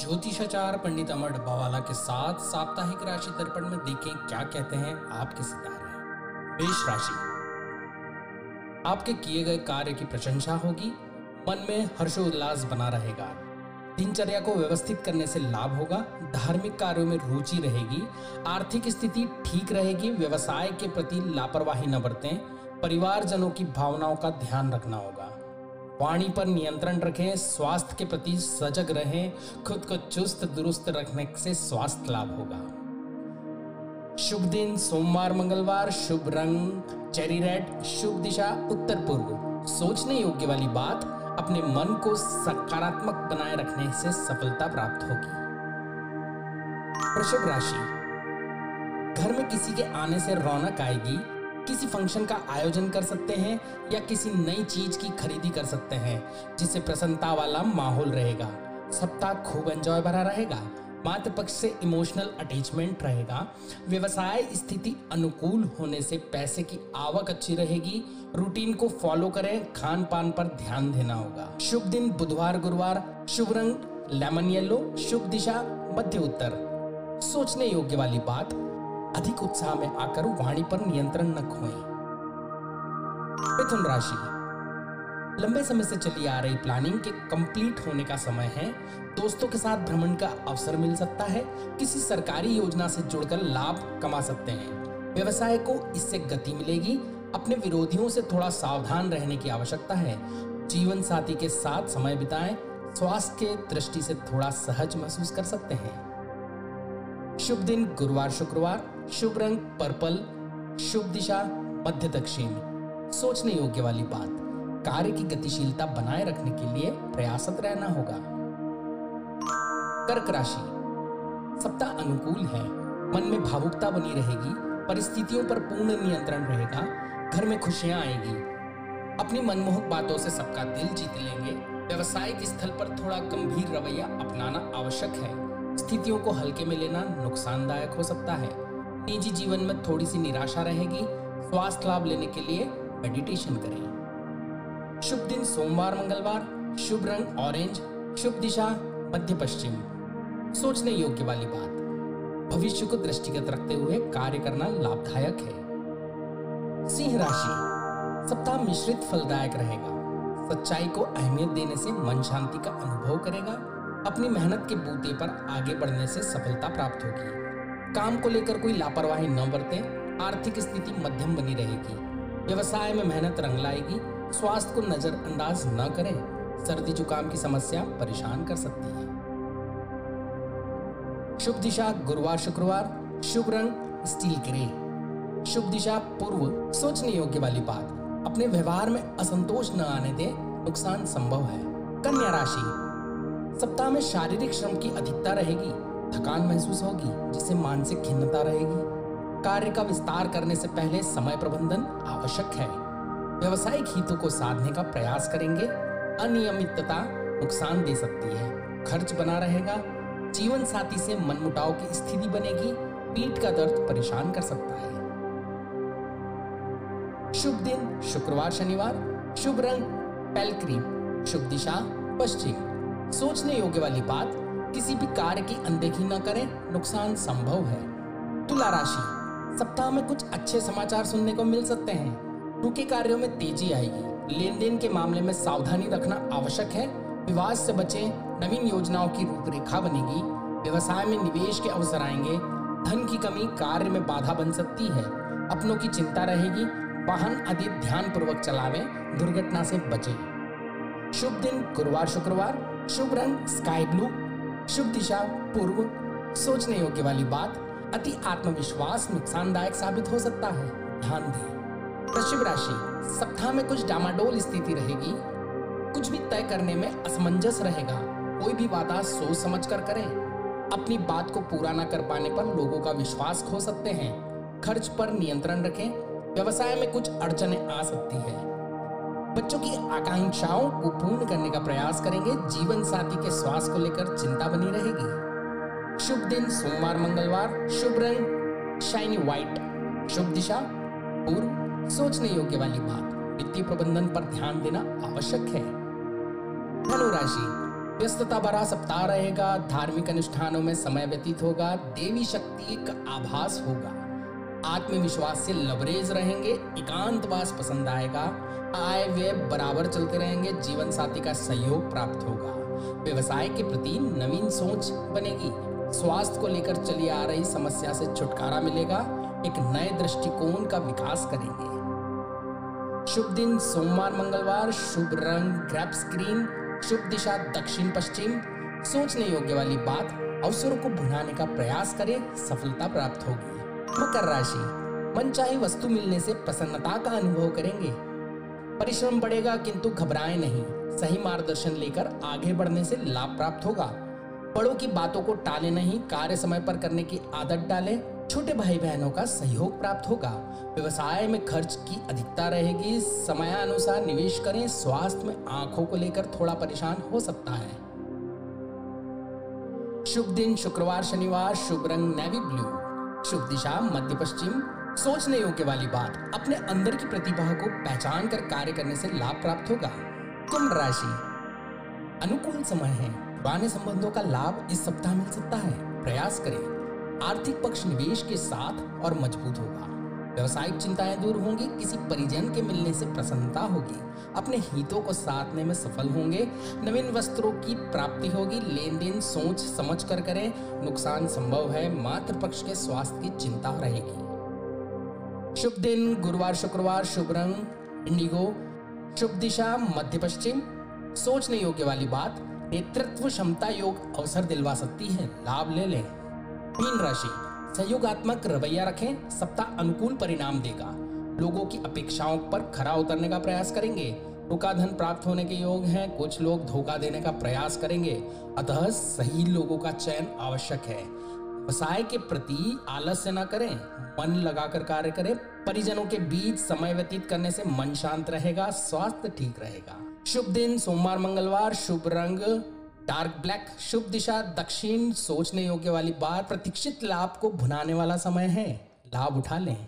ज्योतिषाचार पंडित अमर डब्बावाला के साथ साप्ताहिक राशि दर्पण में देखें क्या कहते हैं आपके सितारे। मेष राशि। आपके किए गए कार्य की प्रशंसा होगी, मन में हर्षोल्लास बना रहेगा। दिनचर्या को व्यवस्थित करने से लाभ होगा, धार्मिक कार्यों में रुचि रहेगी, आर्थिक स्थिति ठीक रहेगी, व्यवसाय के प्रति लापरवाही न बरतें, परिवारजनों की भावनाओं का ध्यान रखना होगा। वाणी पर नियंत्रण रखें, स्वास्थ्य के प्रति सजग रहें, खुद को चुस्त, दुरुस्त रखने से स्वास्थ्य लाभ होगा। शुभ दिन, सोमवार, मंगलवार, शुभ रंग, चेरी रेड, शुभ दिशा, उत्तर पूर्व। सोचने योग्य वाली बात, अपने मन को सकारात्मक बनाए रखने से सफलता प्राप्त होगी। वृषभ राशि। घर में किसी के आने से रौनक आएगी किसी फ़ंक्शन का आयोजन कर सकते हैं या किसी नई चीज़ की खरीदी कर सकते हैं, जिससे प्रसन्नता वाला माहौल रहेगा। सप्ताह खूब एंजॉय भरा रहेगा मातृ पक्ष से इमोशनल अटैचमेंट रहेगा, व्यवसाय स्थिति अनुकूल होने से पैसे की आवक अच्छी रहेगी रूटीन को फॉलो करें खान पान पर ध्यान देना होगा। शुभ दिन, बुधवार, गुरुवार, शुभ रंग लेमन येलो शुभ दिशा, मध्य उत्तर। सोचने योग्य वाली बात अधिक उत्साह में आकर वाणी पर नियंत्रण न खोएँ। मिथुन राशि। लंबे समय से चली आ रही प्लानिंग के कंप्लीट होने का समय है। दोस्तों के साथ भ्रमण का अवसर मिल सकता है। किसी सरकारी योजना से जुड़कर लाभ कमा सकते हैं। व्यवसाय को इससे गति मिलेगी। अपने विरोधियों से थोड़ा सावधान रहने की आवश्यकता है। जीवन साथी के साथ समय बिताएँ। स्वास्थ्य के दृष्टि से थोड़ा सहज महसूस कर सकते हैं। शुभ दिन, गुरुवार शुक्रवार, शुभ रंग, पर्पल, शुभ दिशा, मध्य दक्षिण। सोचने योग्य वाली बात, कार्य की गतिशीलता बनाए रखने के लिए प्रयासत रहना होगा। कर्क राशि, सप्ताह अनुकूल है, मन में भावुकता बनी रहेगी, परिस्थितियों पर पूर्ण नियंत्रण रहेगा, घर में खुशियाँ आएगी। अपनी मनमोहक बातों से सबका दिल जीत लेंगे, व्यवसायिक स्थल पर थोड़ा गंभीर रवैया अपनाना आवश्यक है। स्थितियों को हल्के में लेना नुकसानदायक हो सकता है। निजी जीवन में थोड़ी सी निराशा रहेगी। स्वास्थ्य लाभ लेने के लिए मेडिटेशन करें। शुभ दिन सोमवार, मंगलवार। शुभ रंग ऑरेंज शुभ दिशा मध्य पश्चिम। सोचने योग्य वाली बात। भविष्य को दृष्टिगत रखते हुए कार्य करना लाभदायक है। सिंह राशि। सप्ताह मिश्रित फलदायक रहेगा। सच्चाई को अहमियत देने से मन शांति का अनुभव करेगा। अपनी मेहनत के बूते पर आगे बढ़ने से सफलता प्राप्त होगी। काम को लेकर कोई लापरवाही न बरते, आर्थिक स्थिति मध्यम बनी रहेगी। व्यवसाय में मेहनत रंग लाएगी, स्वास्थ्य को नजरअंदाज न करें, सर्दी जुकाम की समस्या परेशान कर सकती है। शुभ दिशा, गुरुवार शुक्रवार, शुभ रंग, स्टील ग्रे। शुभ दिशा, पूर्व, सोचने योग्य वाली बात। अपने व्यवहार में असंतोष न आने दे, नुकसान संभव है। कन्या राशि सप्ताह में शारीरिक श्रम की अधिकता रहेगी, थकान महसूस होगी, जिससे मानसिक खिन्नता रहेगी। कार्य का विस्तार करने से पहले समय प्रबंधन आवश्यक है। व्यवसायिक हितों को साधने का प्रयास करेंगे। अनियमितता नुकसान दे सकती है। खर्च बना रहेगा। जीवन साथी से मनमुटाव की स्थिति बनेगी। पीठ का दर्द परेशान कर सकता है। शुभ दिन, शुक्रवार, शनिवार। शुभ रंग, पेल क्रीम। शुभ दिशा, पश्चिम। सोचने योग्य वाली बात, किसी भी कार्य की अनदेखी न करें, नुकसान संभव है। तुला राशि, सप्ताह में कुछ अच्छे समाचार सुनने को मिल सकते हैं। रुके कार्यों में तेज़ी आएगी। लेन देन के मामले में सावधानी रखना आवश्यक है। विवाद से बचें, नवीन योजनाओं की रूपरेखा बनेगी। व्यवसाय में निवेश के अवसर आएँगे। धन की कमी कार्य में बाधा बन सकती है। अपनों की चिंता रहेगी। वाहन आदि ध्यान पूर्वक चलावें, दुर्घटना से बचें। शुभ दिन, गुरुवार, शुक्रवार। शुभ रंग स्काई ब्लू शुभ दिशा, पूर्व, सोचने योग्य वाली बात, अति आत्मविश्वास नुकसानदायक साबित हो सकता है। ध्यान दें, वृश्चिक राशि, सप्ताह में कुछ डामाडोल स्थिति रहेगी। कुछ भी तय करने में असमंजस रहेगा। कोई भी वादा सोच समझ कर करें। अपनी बात को पूरा न कर पाने पर लोगों का विश्वास खो सकते हैं। खर्च पर नियंत्रण रखें। व्यवसाय में कुछ अड़चने आ सकती है। बच्चों की आकांक्षाओं को पूर्ण करने का प्रयास करेंगे। जीवन साथी के स्वास्थ्य को लेकर चिंता बनी रहेगी। शुभ दिन, सोमवार, मंगलवार, शुभ रंग शाइनी व्हाइट शुभ दिशा, पूर्व, सोचने योग्य वाली बात। वित्तीय प्रबंधन पर ध्यान देना आवश्यक है। धनुराशि, व्यस्तता भरा सप्ताह रहेगा, धार्मिक अनुष्ठानों में समय व्यतीत होगा, देवी शक्ति का आभास होगा। आत्मविश्वास से लवरेज रहेंगे, एकांतवास पसंद आएगा, आय व्यय बराबर चलते रहेंगे, जीवन साथी का सहयोग प्राप्त होगा। व्यवसाय के प्रति नवीन सोच बनेगी। स्वास्थ्य को लेकर चली आ रही समस्या से छुटकारा मिलेगा, एक नए दृष्टिकोण का विकास करेंगे। शुभ दिन, सोमवार, मंगलवार, शुभ रंग, ग्रैप स्क्रीन, शुभ दिशा, दक्षिण, पश्चिम। सोचने योग्य वाली बात, अवसरों को भुनाने का प्रयास करें, सफलता प्राप्त होगी। मकर राशि मनचाही वस्तु मिलने से प्रसन्नता का अनुभव करेंगे। परिश्रम बढ़ेगा किंतु घबराएँ नहीं। सही मार्गदर्शन लेकर आगे बढ़ने से लाभ प्राप्त होगा। बड़ों की बातों को टाले नहीं, कार्य समय पर करने की आदत डालें। छोटे भाई बहनों का सहयोग प्राप्त होगा। व्यवसाय में खर्च की अधिकता रहेगी। समयानुसार निवेश करें। स्वास्थ्य में आँखों को लेकर थोड़ा परेशान हो सकता है। शुभ दिन, शुक्रवार, शनिवार, शुभ रंग, नेवी ब्लू। शुभ दिशा, मध्य पश्चिम, सोचने योग्य वाली बात, अपने अंदर की प्रतिभा को पहचान कर कार्य करने से लाभ प्राप्त होगा। कुंभ राशि। अनुकूल समय है। पुराने संबंधों का लाभ इस सप्ताह मिल सकता है। प्रयास करें। आर्थिक पक्ष निवेश के साथ और मज़बूत होगा। व्यवसायिक चिंताएँ दूर होंगी, किसी परिजन के मिलने से प्रसन्नता होगी, अपने हितों को साधने में सफल होंगे, नवीन वस्त्रों की प्राप्ति होगी लेन देन सोच समझ कर करें नुकसान संभव है मातृ पक्ष के स्वास्थ्य की चिंता रहेगी। शुभ दिन, गुरुवार, शुक्रवार, शुभ रंग, इंडिगो, शुभ दिशा, मध्य पश्चिम, सोचने योग्य वाली बात, नेतृत्व क्षमता योग अवसर दिलवा सकती है, लाभ ले लें। मीन राशि। सहयोगात्मक रवैया रखें, सप्ताह अनुकूल परिणाम देगा। लोगों की अपेक्षाओं पर खरा उतरने का प्रयास करेंगे। धन प्राप्त होने के योग हैं, कुछ लोग धोखा देने का प्रयास करेंगे। अतः सही लोगों का चयन आवश्यक है। व्यवसाय के प्रति आलस्य न करें, मन लगाकर कार्य करें। परिजनों के बीच समय व्यतीत करने से मन शांत रहेगा, स्वास्थ्य ठीक रहेगा। शुभ दिन, सोमवार, मंगलवार, शुभ रंग। डार्क ब्लैक, शुभ दिशा, दक्षिण, सोचने योग्य वाली बार, प्रतीक्षित लाभ को भुनाने वाला समय है। लाभ उठा लें।